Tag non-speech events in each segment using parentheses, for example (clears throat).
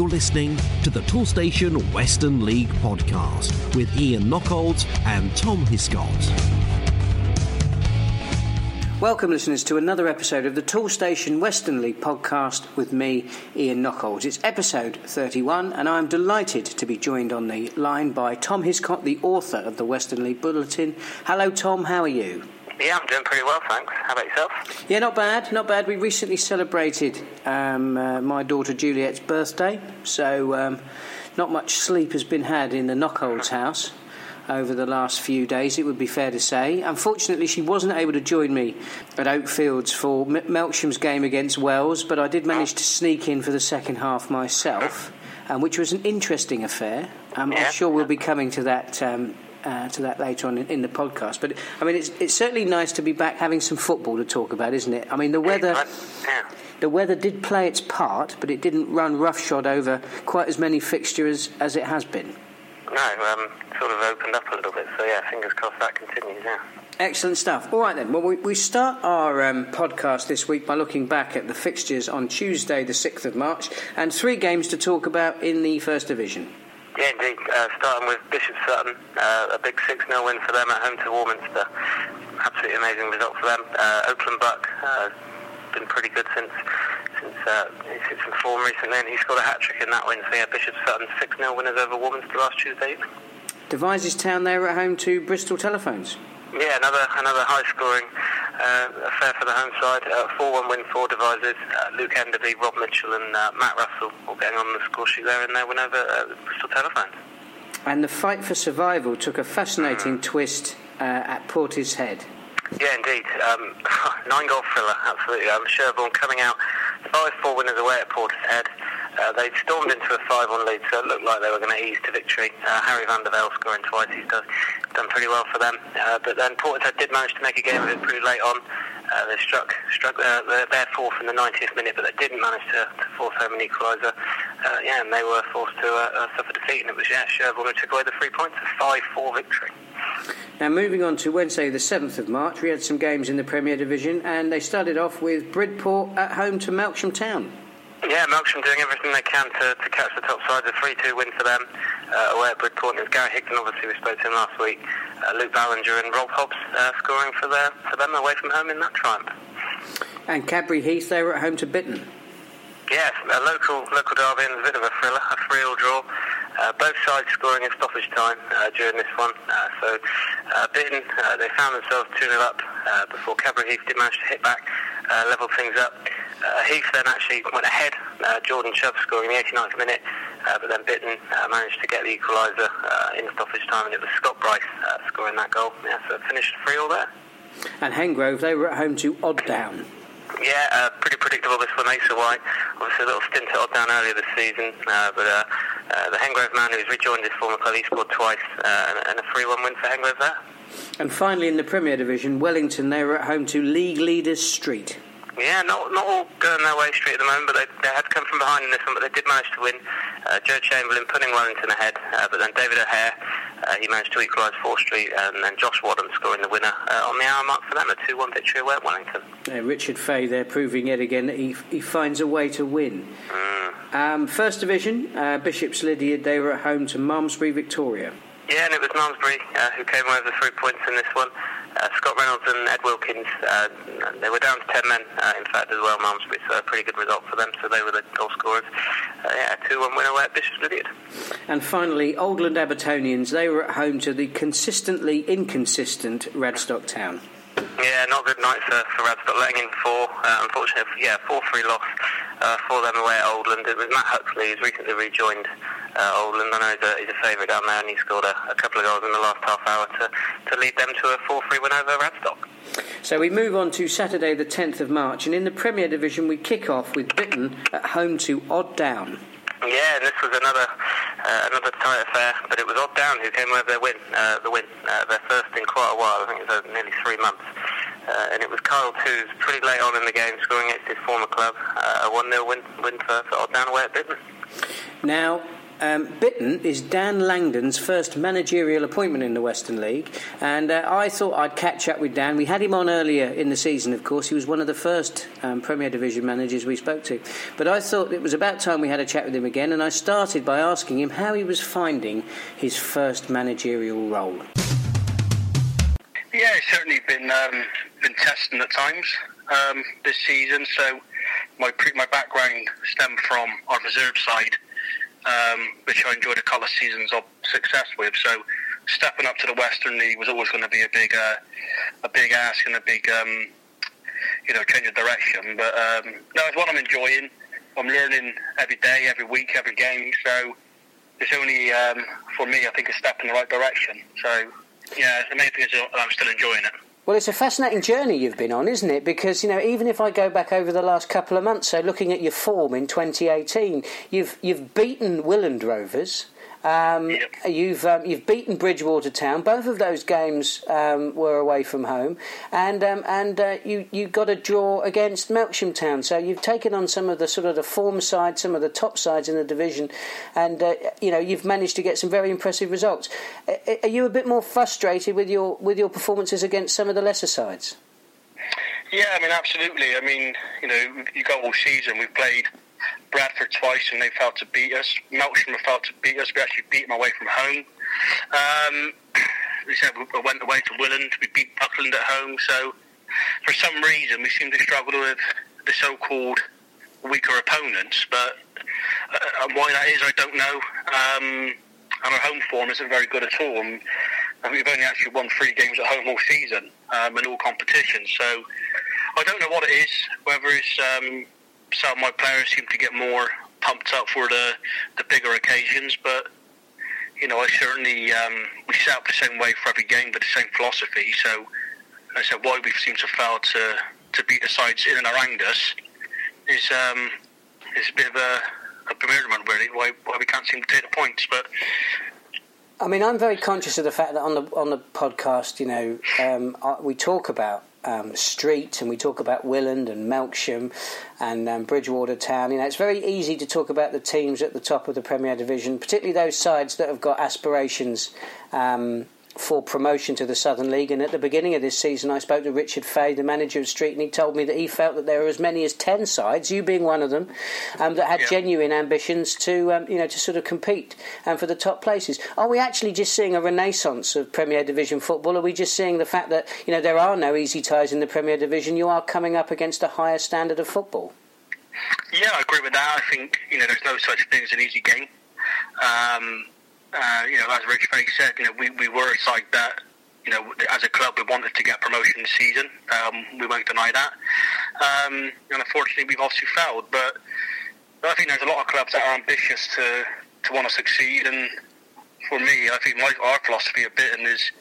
You're listening to the Toolstation Western League podcast with Ian Knockholt and Tom Hiscott. Welcome, listeners, to another episode of the Toolstation Western League podcast with me, Ian Knockolds. It's episode 31, and I'm delighted to be joined on the line by Tom Hiscott, the author of the Western League Bulletin. Hello, Tom, how are you? Yeah, I'm doing pretty well, thanks. How about yourself? Yeah, not bad, not bad. We recently celebrated um, uh, my daughter Juliet's birthday, so um, not much sleep has been had in the Knockholt's house over the last few days, it would be fair to say. Unfortunately, she wasn't able to join me at Oakfields for Melksham's game against Wells, but I did manage to sneak in for the second half myself, um, which was an interesting affair. Um, I'm sure we'll be coming to that. Um, uh, to that later on in, in, the podcast, but I mean, it's it's certainly nice to be back having some football to talk about, isn't it? I mean, the weather, the weather did play its part, but it didn't run roughshod over quite as many fixtures as it has been. No, um, sort of opened up a little bit. So yeah, fingers crossed that continues. Yeah. Excellent stuff. All right then. Well, we, we start our um, podcast this week by looking back at the fixtures on Tuesday, the sixth of March, and three games to talk about in the First Division. Yeah, indeed. Uh, starting with Bishop Sutton, uh, a big 6 0 win for them at home to Warminster. Absolutely amazing result for them. Uh, Oakland Buck uh, been pretty good since since uh, he's in form recently, and he scored a hat trick in that win. So yeah, Bishop Sutton 6 0 winners over Warminster last Tuesday. Devizes Town there at home to Bristol Telephones. Yeah, another another high scoring uh, affair for the home side. Uh, 4 1 win for Devizes. Uh, Luke Enderby, Rob Mitchell, and uh, Matt Russell all getting on the score sheet there in their win over uh, Bristol Telephones. And the fight for survival took a fascinating mm. twist at Portishead. Yeah, indeed. Um, (laughs) nine goal thriller, absolutely. Um, Sherborne coming out 5 4 winners away at Portishead. Uh, they'd stormed into a 5 1 lead, so it looked like they were going to ease to victory. Uh, Harry van der Velde scoring twice, he's done, done pretty well for them. Uh, but then Portishead did manage to make a game of it pretty late on. Uh, they struck, struck uh, their fourth in the 90th minute, but they didn't manage to, to force home an equaliser. Uh, yeah, and they were forced to suffer defeat, and it was yeah, Sherborne who took away the three points, a 5 4 victory. Now, moving on to Wednesday, the 7th of March, we had some games in the Premier Division, and they started off with Bridport at home to Melksham Town. Yeah, Melksham doing everything they can to, to catch the top side. A 3 2 win for them uh, away at Bridport. And it was Gary Higdon, obviously, we spoke to him last week. Uh, Luke Ballinger and Rob Hobbs uh, scoring for, their, for them away from home in that triumph. And Cadbury Heath, they were at home to Bitton. Yes, a local local derby and a bit of a thriller, a three-all draw. Uh, both sides scoring in stoppage time uh, during this one. Uh, so uh, Bitton, uh, they found themselves 2 0 up uh, before Cadbury Heath did manage to hit back, uh, level things up. Heath then actually went ahead, Jordan Chubb scoring in the 89th minute, but then Bitton managed to get the equaliser in stoppage time, and it was Scott Bryce scoring that goal. Yeah, so it finished 3 all there. And Hengrove, they were at home to Odd Down. Yeah, uh, pretty predictable this one, Asa White. Obviously a little stint at Odd Down earlier this season, uh, but uh, uh, the Hengrove man who's rejoined his former club, he scored twice uh, and, a 3-1 win for Hengrove there. And finally in the Premier Division, Wellington, they were at home to league leaders Street. Yeah, not not all going their way straight at the moment, but they, they had to come from behind in this one, but they did manage to win. Uh, Joe Chamberlain putting Wellington ahead, uh, but then David O'Hare, uh, he managed to equalise 4th Street, and then Josh Wadham scoring the winner uh, on the hour mark for them, a 2-1 victory away at Wellington. Yeah, Richard Fay there proving yet again that he, he finds a way to win. Mm. Um, first Division, uh, Bishop's Lydeard, they were at home to Malmesbury Victoria. Yeah, and it was Malmesbury uh, who came away with the three points in this one. Uh, Scott Reynolds and Ed Wilkins, uh, they were down to 10 men, uh, in fact, as well, Malmesbury, so a pretty good result for them. So they were the goal scorers. Uh, yeah, 2 1 win away at Bishop's Lydeard. And finally, Oldland Abertonians, they were at home to the consistently inconsistent Radstock Town. Yeah, not a good night for, for Radstock, letting in four. Uh, unfortunately, yeah, 4 3 loss uh, for them away at Oldland. It was Matt Huxley, who's recently rejoined uh, Oldland. I know he's a, he's a favourite down there, and he scored a, a, couple of goals in the last half hour to, to lead them to a 4 3 win over Radstock. So we move on to Saturday, the 10th of March, and in the Premier Division, we kick off with Bitton at home to Odd Down. Yeah, and this was another uh, another tight affair, but it was Odd Down who came away with their win, uh, the win, uh, their first in quite a while. I think it was uh, nearly three months. Uh, and it was Kyle Toos pretty late on in the game scoring against his former club. Uh, a 1 0 win, win for, for Odd Down away at Bitton. Now, um, Bitton is Dan Langdon's first managerial appointment in the Western League, and uh, I thought I'd catch up with Dan. We had him on earlier in the season, of course. He was one of the first um, Premier Division managers we spoke to. But I thought it was about time we had a chat with him again, and I started by asking him how he was finding his first managerial role. Yeah, it's certainly been um, been testing at times um, this season. So my pre- my background stemmed from our reserve side um, which I enjoyed a couple of seasons of success with. So stepping up to the Western League was always going to be a big, uh, a big ask and a big, um, you know, change of direction. But um, no, it's what I'm enjoying. I'm learning every day, every week, every game. So it's only um, for me, I think, a step in the right direction. So yeah, the main thing is I'm still enjoying it. Well, it's a fascinating journey you've been on, isn't it? Because you know, even if I go back over the last couple of months, so looking at your form in 2018, you've you've beaten Willand Rovers. Um, yep. You've um, you've beaten Bridgwater Town. Both of those games um, were away from home, and um, and uh, you you got a draw against Melksham Town. So you've taken on some of the sort of the form side, some of the top sides in the division, and uh, you know you've managed to get some very impressive results. Are you a bit more frustrated with your with your performances against some of the lesser sides? Yeah, I mean absolutely. I mean you know you got all season we've played Bradford twice and they failed to beat us. Melksham failed to beat us. We actually beat them away from home. Um, (clears throat) we said we went away to Willand. We beat Buckland at home. So for some reason we seem to struggle with the so-called weaker opponents. But uh, why that is, I don't know. Um, and our home form isn't very good at all. And, and we've only actually won three games at home all season um, in all competitions. So I don't know what it is. Whether it's some of my players seem to get more pumped up for the the bigger occasions. But you know, I certainly um, we set up the same way for every game, but the same philosophy. So I said why we seem to fail to to beat the sides in and around us is um, is a bit of a, a bewilderment really. Why why we can't seem to take the points, but. I mean, I'm very conscious of the fact that on the on the podcast, you know, um, we talk about um, Street, and we talk about Willand and Melksham and um, Bridgwater Town. You know, it's very easy to talk about the teams at the top of the Premier Division, particularly those sides that have got aspirations um, for promotion to the Southern League. And at the beginning of this season, I spoke to Richard Fay, the manager of Street, and he told me that he felt that there were as many as ten sides, you being one of them, um, that had yeah. genuine ambitions to, um, you know, to sort of compete um, for the top places. Are we actually just seeing a renaissance of Premier Division football? Are we just seeing the fact that you know there are no easy ties in the Premier Division? You are coming up against a higher standard of football. Yeah, I agree with that. I think you know there's no such thing as an easy game. Um, uh, you know, as Rich Fay said, you know, we, we were a side that, you know, as a club, we wanted to get promotion this season. Um, we won't deny that. Um, and unfortunately, we've obviously failed. But I think there's a lot of clubs that are ambitious to, to want to succeed. And for me, I think my, our philosophy a bit is,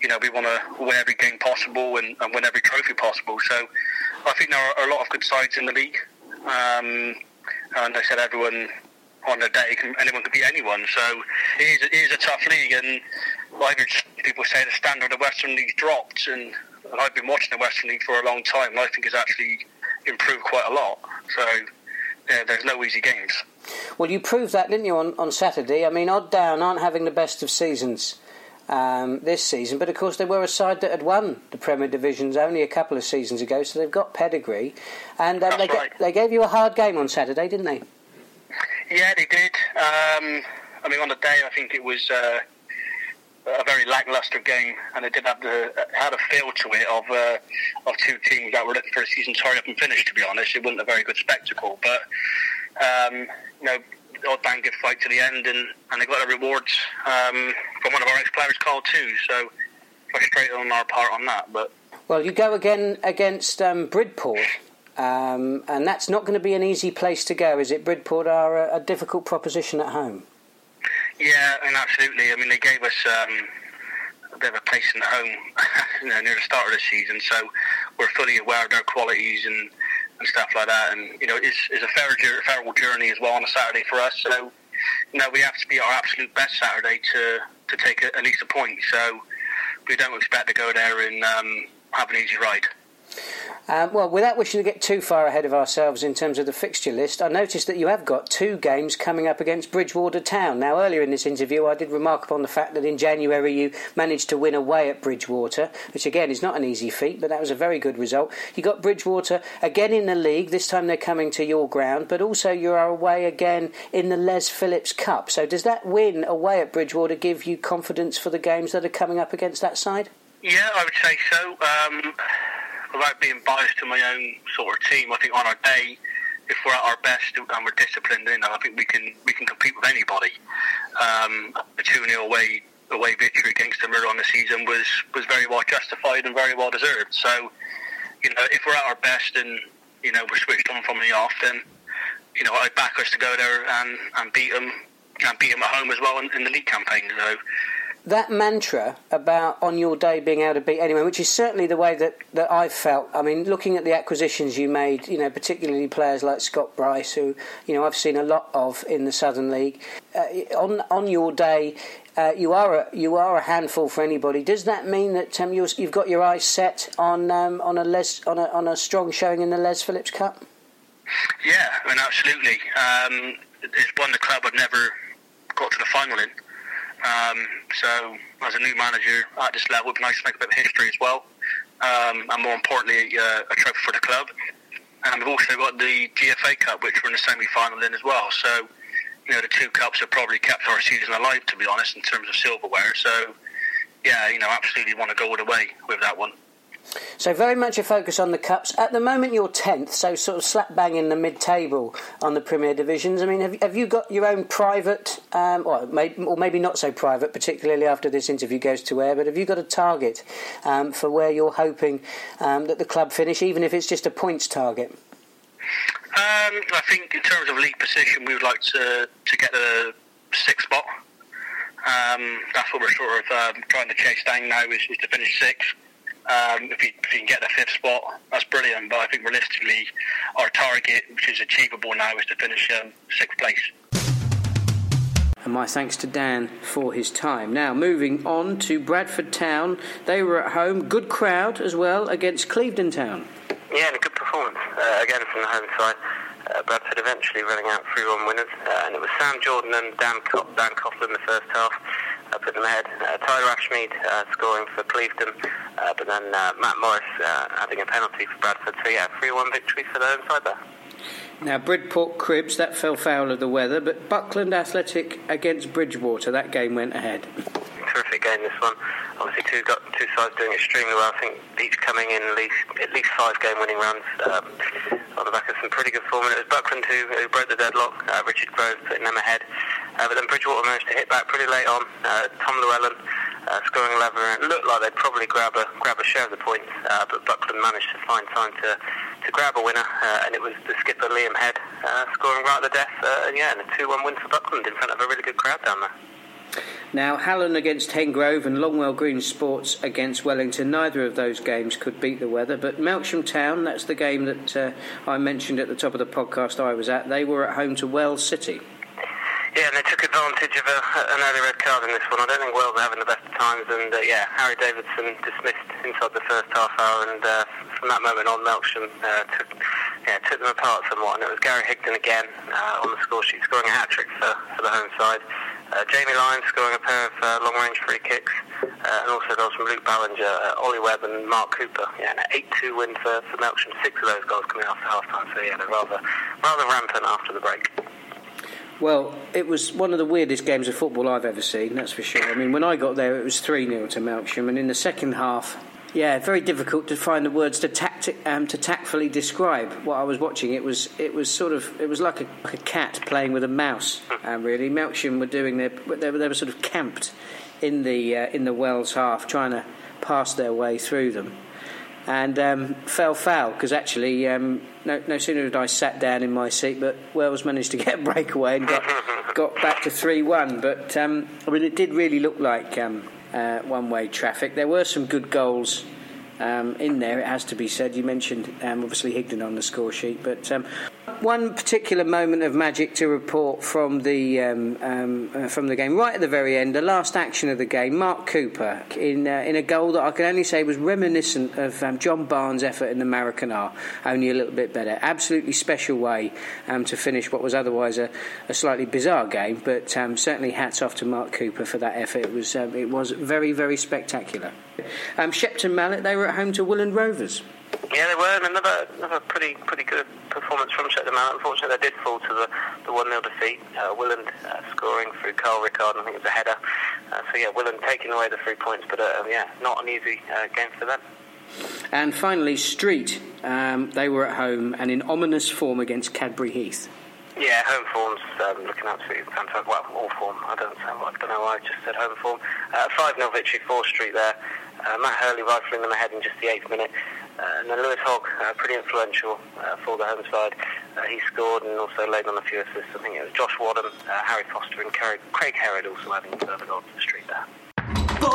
you know, we want to win every game possible and, and, win every trophy possible. So I think there are a lot of good sides in the league. Um, and I said everyone on a day, anyone could beat anyone. So it is, it is a tough league, and I've heard people say the standard of the Western League dropped, and I've been watching the Western League for a long time, and I think it's actually improved quite a lot. So yeah, there's no easy games. Well, you proved that, didn't you, on, on Saturday? I mean, Odd Down aren't having the best of seasons. Um, this season, but of course they were a side that had won the Premier Divisions only a couple of seasons ago, so they've got pedigree. And uh, they, right. they gave you a hard game on Saturday, didn't they? Yeah, they did. Um, I mean, on the day, I think it was uh, a very lackluster game, and it did have the had a feel to it of uh, of two teams that were looking for a season tie up and finish. To be honest, it wasn't a very good spectacle, but um, you know. Odd Down good fight to the end, and, and they got the rewards um, from one of our ex-players, Carl too. So frustrated on our part on that, but well, you go again against um, Bridport. Um, and that's not going to be an easy place to go, is it? Bridport are a, a difficult proposition at home. Yeah, and absolutely. I mean, they gave us um, a bit of a place in the home (laughs) you know, near the start of the season, so we're fully aware of their qualities and, and stuff like that. And you know, it's, it's a fair, fair journey as well on a Saturday for us. So you know, we have to be our absolute best Saturday to to take a, at least a point. So we don't expect to go there and um, have an easy ride. Um, well, without wishing to get too far ahead of ourselves in terms of the fixture list, I noticed that you have got two games coming up against Bridgwater Town. Now, earlier in this interview, I did remark upon the fact that in January you managed to win away at Bridgwater, which again is not an easy feat, but that was a very good result. You got Bridgwater again in the league. This time they're coming to your ground, but also you are away again in the Les Phillips Cup. So, does that win away at Bridgwater give you confidence for the games that are coming up against that side? Yeah, I would say so. Um, without being biased to my own sort of team, I think on our day, if we're at our best and we're disciplined, know, I think we can we can compete with anybody. Um, the two 0 away away victory against them earlier on the season was was very well justified and very well deserved. So, you know, if we're at our best and you know we're switched on from the off, then you know I back us to go there and, and beat them and beat them at home as well in, in the league campaign. So that mantra about on your day being able to beat anyone, which is certainly the way that, that I've felt. I mean, looking at the acquisitions you made, you know, particularly players like Scott Bryce, who you know I've seen a lot of in the Southern League. Uh, on on your day, uh, you are a, you are a handful for anybody. Does that mean that um, you have got your eyes set on um, on a Les on a on a strong showing in the Les Phillips Cup? Yeah, I mean, absolutely. Um, it's one the club had never got to the final in. Um, so, as a new manager at this level, it'd be nice to make a bit of history as well, um, and more importantly, uh, a trophy for the club. And we've also got the GFA Cup, which we're in the semi-final in as well. So, you know, the two cups have probably kept our season alive, to be honest, in terms of silverware. So, yeah, you know, absolutely want to go all the way with that one. So very much a focus on the cups. At the moment, you're tenth, so sort of slap bang in the mid-table on the Premier Divisions. I mean, have, have you got your own private, um, or, maybe, or maybe not so private, particularly after this interview goes to air? But have you got a target um, for where you're hoping um, that the club finish, even if it's just a points target? Um, I think in terms of league position, we would like to to get a sixth spot. Um, that's what we're sort of um, trying to chase down now is, is to finish sixth. Um, if, you, if you can get the fifth spot, that's brilliant. But I think realistically, our target, which is achievable now, is to finish um, sixth place. And my thanks to Dan for his time. Now, moving on to Bradford Town. They were at home, good crowd as well, against Clevedon Town. Yeah, and a good performance uh, again from the home side. Uh, Bradford eventually running out 3 1 winners, uh, and it was Sam Jordan and Dan, Co- Dan Coughlin in the first half uh, put them ahead. Uh, Tyler Ashmead uh, scoring for Clevedon, uh, but then uh, Matt Morris uh, adding a penalty for Bradford. So yeah, 3-1 victory for the home side there. Now, Bridport Cribs, that fell foul of the weather, but Buckland Athletic against Bridgwater, that game went ahead. Terrific game, this one. Obviously, two got two sides doing extremely well. I think each coming in at least at least five game winning runs um, on the back of some pretty good form. And it was Buckland who, who broke the deadlock. Uh, Richard Grove putting them ahead. Uh, but then Bridgwater managed to hit back pretty late on. Uh, Tom Llewellyn uh, scoring a lever. It looked like they'd probably grab a grab a share of the points, uh, but Buckland managed to find time to, to grab a winner, uh, and it was the skipper Liam Head uh, scoring right at the death. Uh, and yeah, and a 2-1 win for Buckland in front of a really good crowd down there. Now, Hallen against Hengrove and Longwell Green Sports against Wellington. Neither of those games could beat the weather, but Melksham Town, that's the game that uh, I mentioned at the top of the podcast I was at, they were at home to Wells City. Yeah, and they took advantage of a, an early red card in this one. I don't think Wells are having the best of times, and uh, yeah, Harry Davidson dismissed inside the first half hour, and uh, from that moment on, Melksham uh, took, yeah, took them apart somewhat, and it was Gary Higdon again uh, on the score sheet, scoring a hat-trick for, for the home side. Uh, Jamie Lyons scoring a pair of uh, long-range free kicks, uh, and also goals from Luke Ballinger, uh, Ollie Webb, and Mark Cooper. Yeah, an 8-2 win for, for Melksham. Six of those goals coming after half-time, so yeah, they're rather, rather rampant after the break. Well, it was one of the weirdest games of football I've ever seen, that's for sure. I mean, when I got there, it was 3 0 to Melksham, and in the second half, yeah, very difficult to find the words to tacti- um, to tactfully describe what I was watching. It was it was sort of it was like a, like a cat playing with a mouse. Um, really, Melksham were doing their they were, they were sort of camped in the uh, in the Wells half, trying to pass their way through them, and um, fell foul because actually um, no no sooner had I sat down in my seat, but Wells managed to get a breakaway and got got back to three one. But um, I mean, it did really look like. Uh, one-way traffic. There were some good goals um, in there. It has to be said. You mentioned um, obviously Higdon on the score sheet, but um, one particular moment of magic to report from the um, um, uh, from the game, right at the very end, the last action of the game. Mark Cooper in uh, in a goal that I can only say was reminiscent of um, John Barnes' effort in the Maracana, only a little bit better. Absolutely special way um, to finish what was otherwise a, a slightly bizarre game, but um, certainly hats off to Mark Cooper for that effort. It was um, it was very very spectacular. Shepton Mallet they were at home to Willand Rovers. Yeah, they were, and another another pretty pretty good performance from Mallet. Unfortunately, they did fall to the the one 0 defeat. Uh, Willand uh, scoring through Carl Rickard, I think it was a header. Uh, so yeah, Willand taking away the three points, but uh, yeah, not an easy uh, game for them. And finally, Street. Um, they were at home and in ominous form against Cadbury Heath. Yeah, home form's um, looking absolutely fantastic. Well, all form. I don't, I don't know why I just said home form. Uh, 5 0 victory for Street there. Uh, Matt Hurley rifling them ahead in just the eighth minute. Uh, and then Lewis Hogg, uh, pretty influential uh, for the home side. He scored and also laid on a few assists. I think it was Josh Wadham, Harry Foster, and Craig Herod also adding further goals to the street there.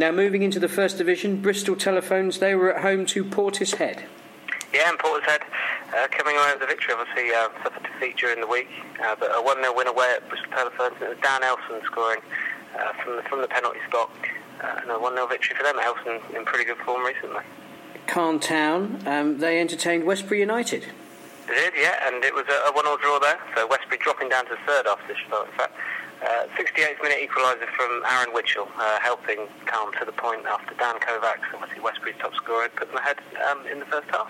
Now, moving into the First Division, Bristol Telephones, they were at home to Portishead. Yeah, and Portishead uh, coming away with the victory. Obviously, uh, suffered defeat during the week, uh, but a 1 0 win away at Bristol Telephones. And it was Dan Elson scoring uh, from, the, from the penalty spot. Uh, and a 1 0 victory for them. Elson in pretty good form recently. Calne Town, um, they entertained Westbury United. They did, yeah, and it was a, a 1 0 draw there. So Westbury dropping down to third after this result, in fact. Uh, 68th minute equaliser from Aaron Witchell, uh, helping Calne to the point after Dan Kovacs, obviously Westbury's top scorer, had put them ahead um, in the first half.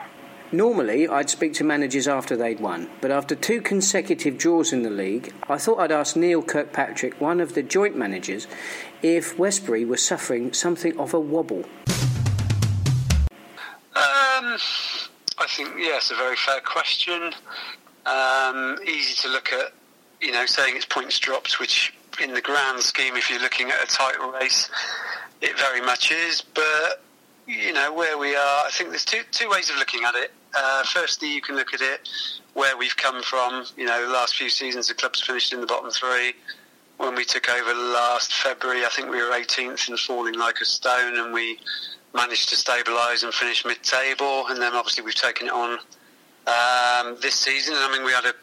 Normally, I'd speak to managers after they'd won, but after two consecutive draws in the league, I thought I'd ask Neil Kirkpatrick, one of the joint managers, if Westbury was suffering something of a wobble. Um, I think, yes, a very fair question. Um, easy to look at you know, saying it's points dropped, which in the grand scheme, if you're looking at a title race, it very much is. But you know where we are. I think there's two two ways of looking at it. Uh, firstly, you can look at it where we've come from. You know, the last few seasons, the club's finished in the bottom three. When we took over last February, I think we were 18th and falling like a stone, and we managed to stabilise and finish mid-table. And then obviously we've taken it on um, this season. I mean, we had a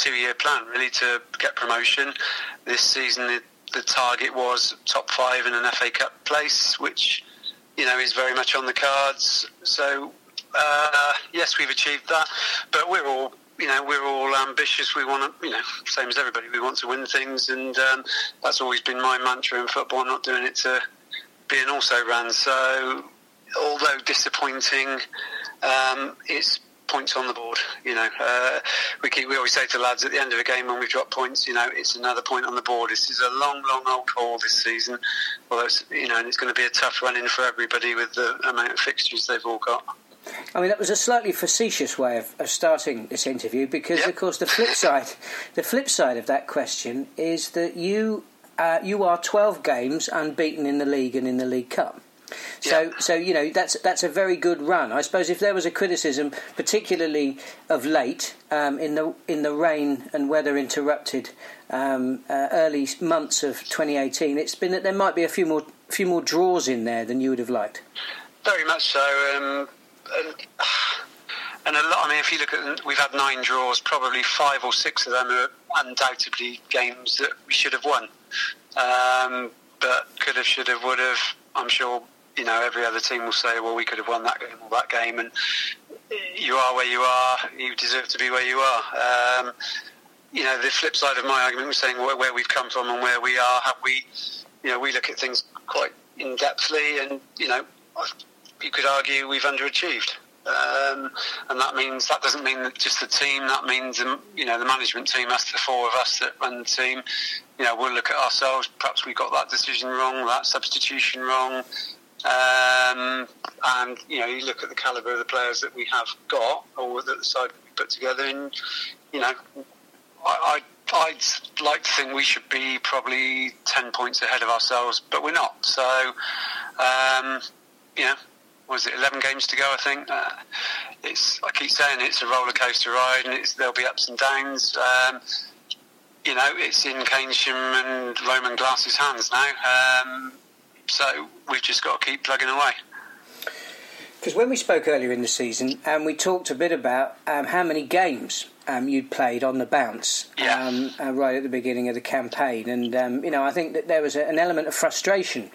two year plan really to get promotion. This season, the, the target was top five in an FA Cup place, which you know is very much on the cards. So uh, yes, we've achieved that, but we're all you know we're all ambitious. We want to you know same as everybody. We want to win things, and um, that's always been my mantra in football. I'm not doing it to be an also ran. So although disappointing, um, it's points on the board. You know, uh, we keep, we always say to lads at the end of a game when we drop points, you know, it's another point on the board. This is a long, long old haul this season. Well, it's, you know, and it's going to be a tough run in for everybody with the amount of fixtures they've all got. I mean, that was a slightly facetious way of, of starting this interview because, yep. of course, the flip (laughs) side, the flip side of that question is that you uh, you are 12 games unbeaten in the league and in the League Cup. So, yeah. so you know that's that's a very good run. I suppose if there was a criticism, particularly of late um, in the in the rain and weather interrupted um, uh, early months of 2018, it's been that there might be a few more few more draws in there than you would have liked. Very much so. Um, and, and a lot. I mean, if you look at, we've had nine draws. Probably five or six of them are undoubtedly games that we should have won. Um, but could have, should have, would have. I'm sure you know, every other team will say, well, we could have won that game or that game, and you are where you are. You deserve to be where you are. Um, you know, the flip side of my argument was saying where, where, we've come from and where we are. Have we, you know, we look at things quite in depthly, and you know, you could argue we've underachieved. Um, and that means that doesn't mean that just the team. That means um, you know the management team. That's the four of us that run the team. You know, we'll look at ourselves. Perhaps we got that decision wrong, that substitution wrong. Um, and you know, you look at the calibre of the players that we have got, or that the side we put together, and you know, I, I, I'd like to think we should be probably 10 points ahead of ourselves, but we're not. So, um, you know, was it 11 games to go, I think? Uh, it's I keep saying it's a roller coaster ride and it's, there'll be ups and downs. Um, you know, it's in Keynsham and Roman Glass's hands now. Um, so we've just got to keep plugging away. Because when we spoke earlier in the season, and um, we talked a bit about um, how many games um, you'd played on the bounce yeah. um, uh, right at the beginning of the campaign, and um, you know I think that there was a, an element of frustration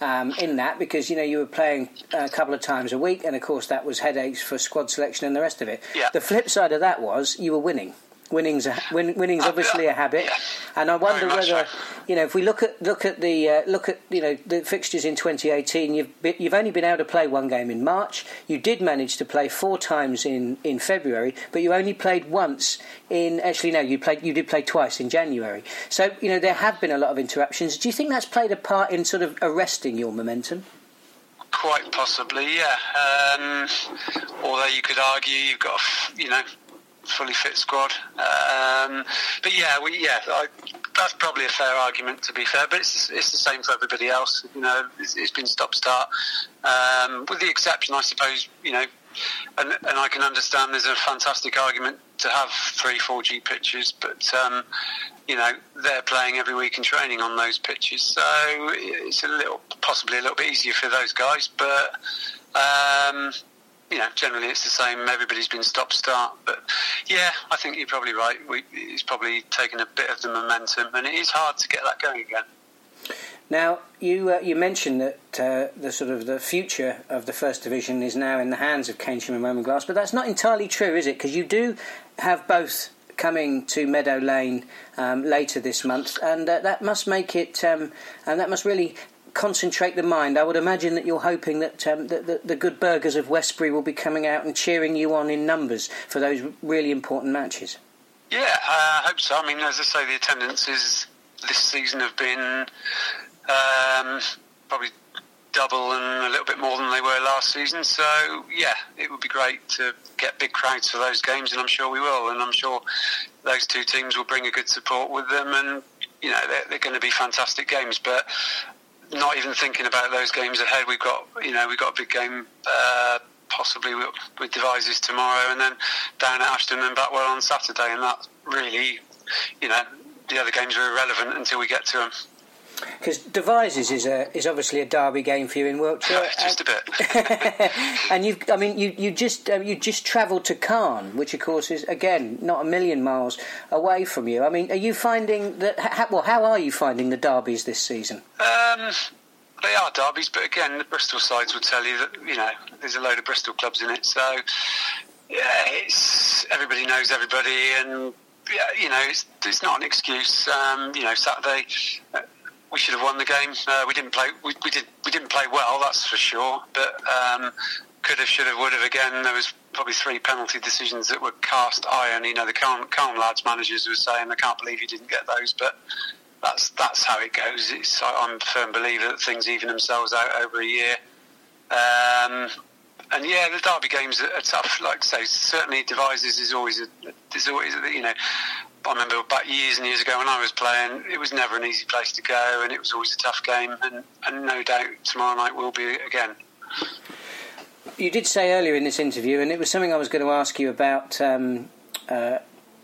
um, in that because you know you were playing a couple of times a week, and of course that was headaches for squad selection and the rest of it. Yeah. The flip side of that was you were winning. Winning's a, win, winning's Uh, obviously a habit, yeah. and I wonder whether so. you know if we look at look at the uh, look at you know the fixtures in 2018, you've be, you've only been able to play one game in March. You did manage to play four times in, in February, but you only played once in actually no, you played you did play twice in January. So you know there have been a lot of interruptions. Do you think that's played a part in sort of arresting your momentum? Quite possibly, yeah. Um, although you could argue you've got, you know, fully fit squad. Um, but yeah, we yeah, I, that's probably a fair argument to be fair. But it's it's the same for everybody else. You know, it's, it's been stop start, um, with the exception, I suppose. You know, and and I can understand there's a fantastic argument to have three, four G pitches, but um, you know they're playing every week in training on those pitches, so it's a little possibly a little bit easier for those guys, but. Um, you know, generally it's the same. Everybody's been stop start, but yeah, I think you're probably right. We, it's probably taken a bit of the momentum, and it is hard to get that going again. Now, you uh, you mentioned that uh, the sort of the future of the first division is now in the hands of Keynsham and Roman Glass, but that's not entirely true, is it? Because you do have both coming to Meadow Lane um, later this month, and uh, that must make it, um, and that must really concentrate the mind. I would imagine that you're hoping that, um, that the, the good burghers of Westbury will be coming out and cheering you on in numbers for those really important matches. Yeah, uh, I hope so. I mean, as I say, the attendances this season have been um, probably double and a little bit more than they were last season. So yeah, it would be great to get big crowds for those games, and I'm sure we will. And I'm sure those two teams will bring a good support with them, and you know they're, they're going to be fantastic games. But not even thinking about those games ahead, we've got you know we've got a big game. Uh, Possibly with, with Devizes tomorrow, and then down at Ashton and Backwell on Saturday, and that really, you know, the other games are irrelevant until we get to them. Because Devizes is a is obviously a derby game for you in Wiltshire. (laughs) Just a bit. (laughs) and you've, I mean, you you just um, you just travelled to Calne, which of course is again not a million miles away from you. I mean, are you finding that? Ha, well, how are you finding the derbies this season? Um, they are derbies, but again, the Bristol sides would tell you that you know there's a load of Bristol clubs in it. So yeah, it's everybody knows everybody, and yeah, you know it's it's not an excuse. Um, you know, Saturday. We should have won the game. Uh, we didn't play. We, we did. We didn't play well. That's for sure. But um, could have, should have, would have. Again, there was probably three penalty decisions that were cast iron. You know, the Calne, Calne lads managers were saying, "I can't believe you didn't get those." But that's that's how it goes. It's, I'm a firm believer that things even themselves out over a year. Um, and yeah, the derby games are tough. Like I say, certainly Devizes is always a, there's always a, you know. I remember back years and years ago when I was playing, it was never an easy place to go, and it was always a tough game. And, and no doubt tomorrow night will be again. You did say earlier in this interview, and it was something I was going to ask you about um, uh,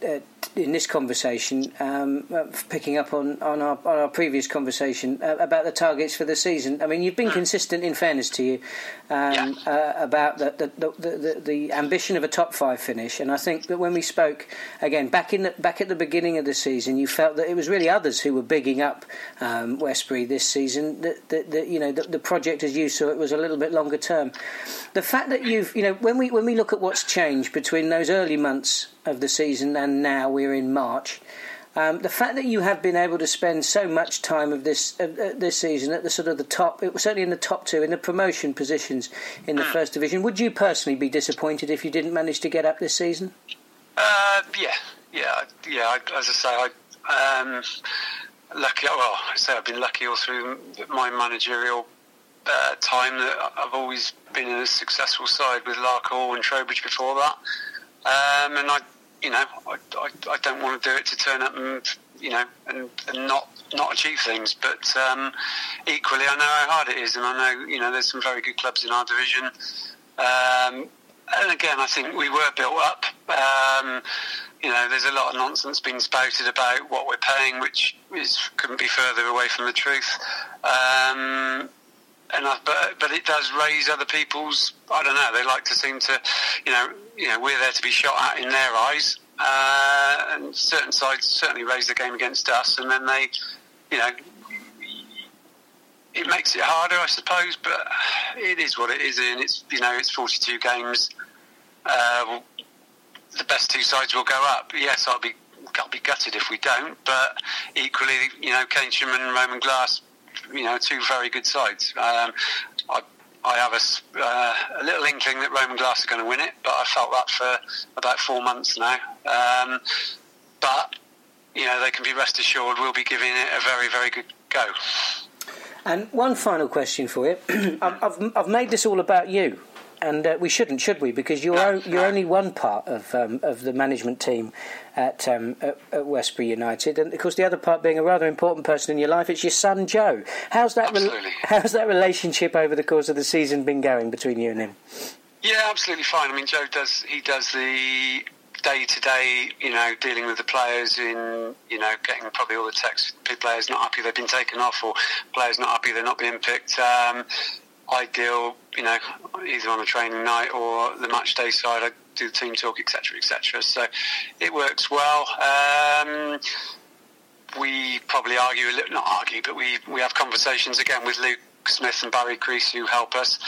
uh, in this conversation, um, uh, picking up on, on, our, on our previous conversation uh, about the targets for the season. I mean, you've been consistent, in fairness to you, um, uh, about the the, the, the, the ambition of a top five finish. And I think that when we spoke again back in the, back at the beginning of the season, you felt that it was really others who were bigging up um, Westbury this season. That, that, that you know the, the project, as you saw it, was a little bit longer term. The fact that you've you know when we when we look at what's changed between those early months of the season and now we're in March. Um, the fact that you have been able to spend so much time of this uh, this season at the sort of the top, it was certainly in the top two, in the promotion positions in the first division. Would you personally be disappointed if you didn't manage to get up this season? Uh, yeah, yeah, yeah. I, as I say, I um, lucky. Well, I say I've been lucky all through my managerial uh, time that I've always been in a successful side with Larkhall and Trowbridge before that, um, and I you know, I, I, I don't want to do it to turn up and you know and, and not not achieve things. But um, equally, I know how hard it is, and I know you know there's some very good clubs in our division. Um, and again, I think we were built up. Um, you know, there's a lot of nonsense being spouted about what we're paying, which is couldn't be further away from the truth. Um, and I, but but it does raise other people's. I don't know. They like to seem to, you know, you know, we're there to be shot at in their eyes, uh, and certain sides certainly raise the game against us, and then they, you know, it makes it harder, I suppose. But it is what it is, and it's you know, it's 42 games. Uh, the best two sides will go up. Yes, I'll be I'll be gutted if we don't, but equally, you know, Keynsham and Roman Glass, you know, two very good sides. Um, I have a, uh, a, little inkling that Roman Glass are going to win it, but I felt that for about four months now. Um, but you know, they can be rest assured we'll be giving it a very, very good go. And one final question for you: (clears throat) I've, I've made this all about you and uh, we shouldn't, should we? Because you're o- you're only one part of um, of the management team at, um, at, at Westbury United, and of course the other part being a rather important person in your life. It's your son Joe. How's that? Re- how's that relationship over the course of the season been going between you and him? Yeah, absolutely fine. I mean, Joe does he does the day to day, you know, dealing with the players in, you know, getting probably all the texts, players not happy they've been taken off or players not happy they're not being picked. Um, ideal, you know, either on a training night or the match day side. I do the team talk, etc., etc. So it works well. Um, we probably argue a little, not argue, but we we have conversations again with Luke Smith and Barry Crease who help us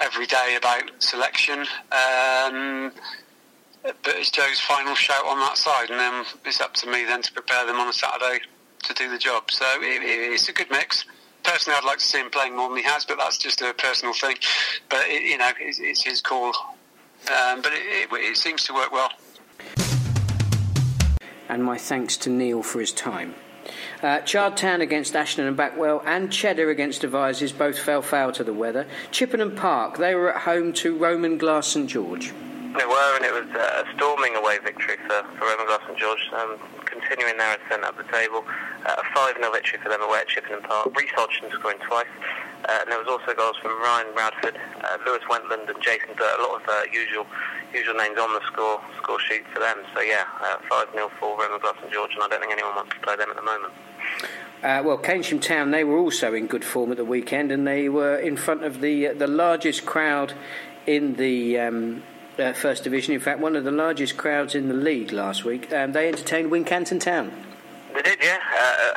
every day about selection. Um, but it's Joe's final shout on that side, and then it's up to me then to prepare them on a Saturday to do the job. So it, it, it's a good mix personally, I'd like to see him playing more than he has, but that's just a personal thing. But it, you know, it's, it's, his call. Um, but it, it, it seems to work well. And my thanks to Neil for his time. Uh, Chard Town against Ashton and Backwell and Cheddar against Devizes both fell foul to the weather. Chippenham Park, they were at home to Roman Glass St George. They were, and it was uh, a storming away victory for, for Roman Glass St George. Um, continuing their ascent up the table. Uh, a 5 0 victory for them away at Chippenham Park. Reece Hodgson scoring twice. Uh, and there was also goals from Ryan Radford, uh, Lewis Wentland, and Jason Dirt. A lot of uh, usual usual names on the score score sheet for them. So yeah, uh, 5 0 for Roman Glass St George, and I don't think anyone wants to play them at the moment. Uh, well, Keynsham Town, they were also in good form at the weekend, and they were in front of the uh, the largest crowd in the um, uh, First Division. In fact, one of the largest crowds in the league last week. Um, they entertained Wincanton Town. They did, yeah.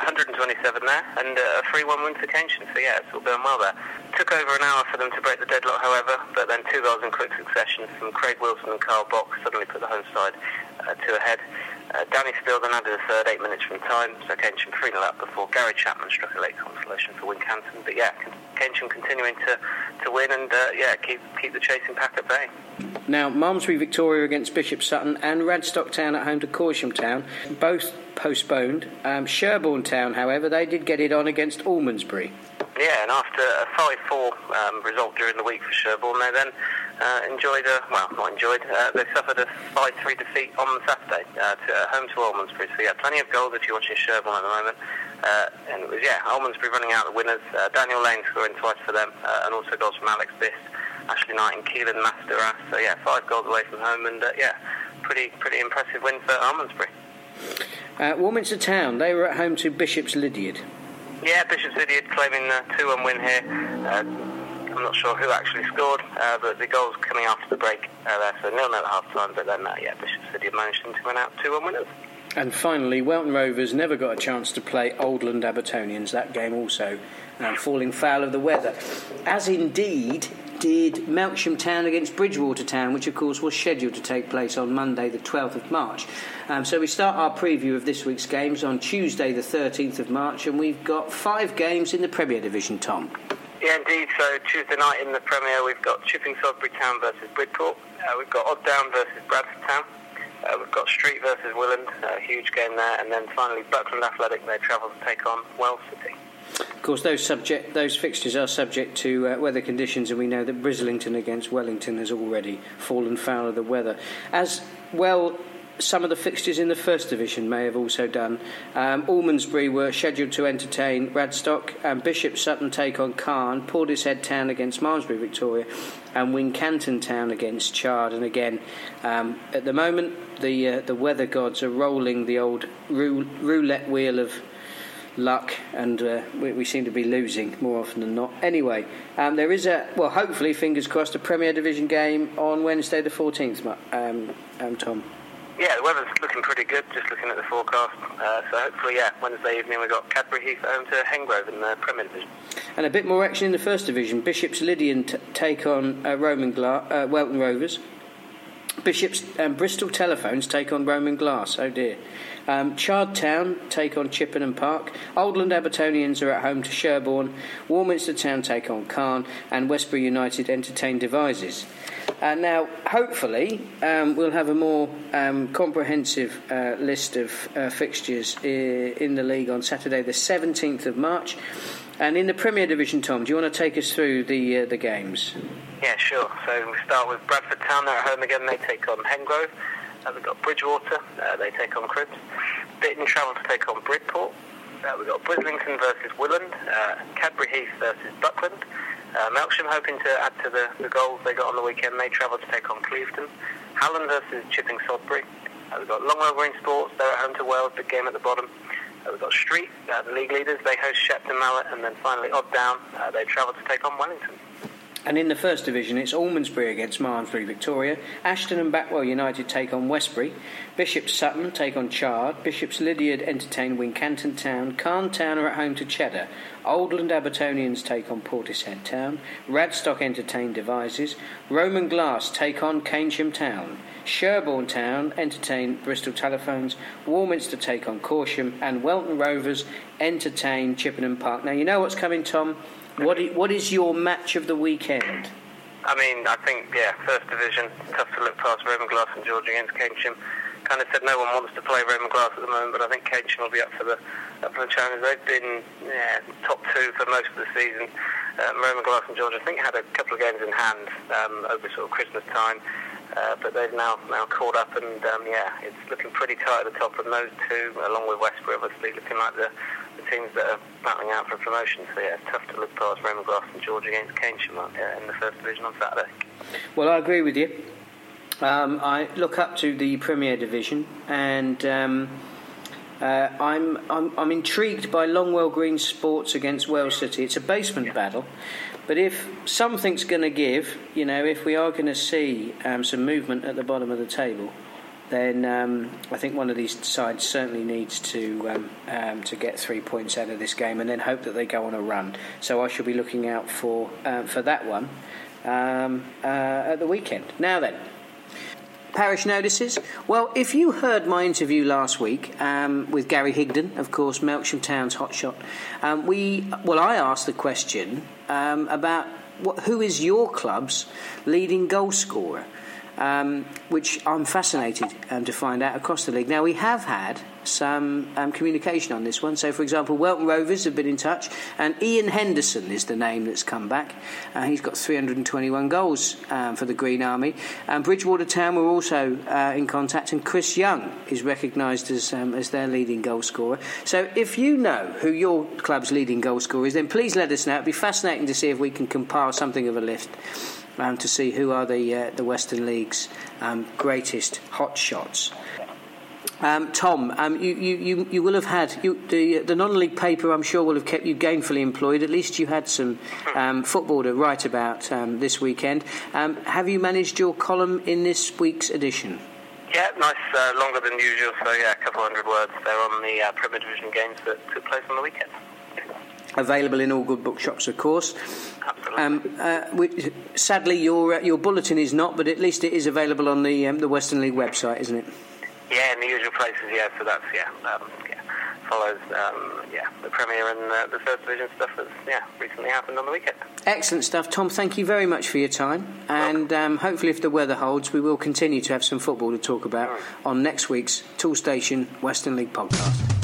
Uh, 127 there, and uh, a 3-1 win for Keynsham. So yeah, it's all going well there. Took over an hour for them to break the deadlock, however, but then two goals in quick succession from Craig Wilson and Carl Box suddenly put the home side uh, two ahead. Uh, Danny Steele then added a third, eight minutes from time, so Keynsham 3 0 up before Gary Chapman struck a late consolation for Wincanton. But yeah, Keynsham continuing to, to win and uh, yeah, keep keep the chasing pack at bay. Now, Malmesbury Victoria against Bishop Sutton and Radstock Town at home to Corsham Town, both postponed. Um, Sherborne Town, however, they did get it on against Almondsbury. Yeah, and after a 5-4 um, result during the week for Sherborne, they then uh, enjoyed a, well, not enjoyed, uh, they suffered a 5-3 defeat on Saturday uh, to, uh, home to Almondsbury. So yeah, plenty of goals if you're watching Sherborne at the moment. Uh, and it was, yeah, Almondsbury running out the winners. Uh, Daniel Lane scoring twice for them, and also goals from Alex Biss, Ashley Knight and Keelan Masteras. So yeah, five goals away from home, and yeah, pretty pretty impressive win for Almondsbury. Uh, Warminster Town, they were at home to Bishop's Lydeard. Yeah, Bishop's Lydeard claiming a 2 1 win here. I'm not sure who actually scored, uh, but the goals coming after the break uh, there, so nil nil at half time. But then, uh, yeah, Bishop's Lydeard managed to win out 2 1 winners. And finally, Welton Rovers never got a chance to play Oldland Abertonians. That game also um, falling foul of the weather, as indeed did Melksham Town against Bridgwater Town, which of course was scheduled to take place on Monday, the 12th of March. Um, so we start our preview of this week's games on Tuesday, the 13th of March, and we've got five games in the Premier Division, Tom. Yeah, indeed. So Tuesday night in the Premier, we've got Chipping Sodbury Town versus Bridport. Uh, we've got Odd Down versus Bradford Town. Uh, we've got Street versus Willand, a huge game there, and then finally Buckland Athletic. They travel to take on Wells City. Of course, those subject those fixtures are subject to uh, weather conditions, and we know that Brislington against Wellington has already fallen foul of the weather. As well some of the fixtures in the First Division may have also done. Um, Almondsbury were scheduled to entertain Radstock, and Bishop Sutton take on Calne, Portishead Town against Malmesbury Victoria, and Wincanton Town against Chard. And again, um, at the moment, the uh, the weather gods are rolling the old roulette wheel of luck, and uh, we, we, seem to be losing more often than not. Anyway, um, there is a well, hopefully, fingers crossed, a Premier Division game on Wednesday the fourteenth. Um, um, Tom. Yeah, the weather's looking pretty good. Just looking at the forecast, uh, so hopefully, yeah, Wednesday evening we've got Cadbury Heath home to Hengrove in the Premier Division. And a bit more action in the First Division. Bishops Lydeard t- take on uh, Roman Gla- uh, Welton Rovers. Bishops um, Bristol Telephones take on Roman Glass. Oh dear. Um, Chard Town take on Chippenham Park. Oldland Abertonians are at home to Sherborne. Warminster Town take on Calne. And Westbury United entertain Devizes. Uh, now, hopefully, um, we'll have a more um, comprehensive uh, list of uh, fixtures in the league on Saturday, the 17th of March. And in the Premier Division, Tom, do you want to take us through the uh, the games? Yeah, sure. So we start with Bradford Town. They're at home again. They take on Hengrove. Uh, we've got Bridgwater, uh, they take on Cribbs. Bitton travel to take on Bridport. We've got Brislington versus Willand, Cadbury Heath versus Buckland. Uh, Melksham hoping to add to the, the goals they got on the weekend. They travel to take on Clevedon. Hallen versus Chipping Sodbury. Uh, we've got Longwell Green Sports, they're at home to Wells, big game at the bottom. Uh, we've got Street, uh, the league leaders, they host Shepton Mallet, and then finally Odd Down, uh, they travel to take on Wellington. And in the first division, it's Almondsbury against Malmesbury Victoria. Ashton and Backwell United take on Westbury. Bishop's Sutton take on Chard. Bishop's Lydeard entertain Wincanton Town. Calne Town are at home to Cheddar. Oldland Abertonians take on Portishead Town. Radstock entertain Devizes. Roman Glass take on Keynsham Town. Sherborne Town entertain Bristol Telephones. Warminster take on Corsham. And Welton Rovers entertain Chippenham Park. Now, you know what's coming, Tom? What what is your match of the weekend? I mean, I think, yeah, first division, tough to look past Roman Glass and George against Keynsham. Kind of said no one wants to play Roman Glass at the moment, but I think Keynsham will be up for the up for the challenge. They've been yeah, top two for most of the season. Um, Roman Glass and George, I think, had a couple of games in hand um, over sort of Christmas time. Uh, but they've now now caught up, and um, yeah, it's looking pretty tight at the top. And those two, along with Westbury, obviously looking like the teams that are battling out for promotion. So yeah, it's tough to look past Roman Glass and George against Keynsham uh, in the first division on Saturday. Well, I agree with you. Um, I look up to the Premier Division, and um, uh, I'm, I'm, I'm intrigued by Longwell Green Sports against Wells City. It's a basement yeah. battle, but if something's going to give, you know, if we are going to see um, some movement at the bottom of the table, then um, I think one of these sides certainly needs to um, um, to get three points out of this game, and then hope that they go on a run. So I shall be looking out for uh, for that one um, uh, at the weekend. Now then. Parish notices. Well, if you heard my interview last week um, with Gary Higdon, of course, Melksham Town's hotshot, um, we well, I asked the question about what, who is your club's leading goal scorer um, which I'm fascinated um, to find out across the league. Now, we have had some um, communication on this one. So, for example, Welton Rovers have been in touch, and Ian Henderson is the name that's come back. Uh, he's got 321 goals um, for the Green Army. And Bridgwater Town were also uh, in contact, and Chris Young is recognised as, um, as their leading goal scorer. So, if you know who your club's leading goal scorer is, then please let us know. It'd be fascinating to see if we can compile something of a list um, to see who are the uh, the Western League's um, greatest hot shots. Um, Tom, um, you, you, you will have had you, the the non-league paper. I'm sure will have kept you gainfully employed. At least you had some um, football to write about um, this weekend. Um, have you managed your column in this week's edition? Yeah, nice, uh, longer than usual. So yeah, a couple hundred words there on the uh, Premier Division games that took place on the weekend available in all good bookshops, of course. Um, uh, we, sadly, your uh, your bulletin is not, but at least it is available on the um, the Western League website, isn't it? Yeah, in the usual places. Yeah, so that's yeah, um, yeah follows um, yeah the Premier and uh, the First Division stuff that's yeah recently happened on the weekend. Excellent stuff, Tom. Thank you very much for your time, and um, hopefully, if the weather holds, we will continue to have some football to talk about on next week's Toolstation Western League podcast.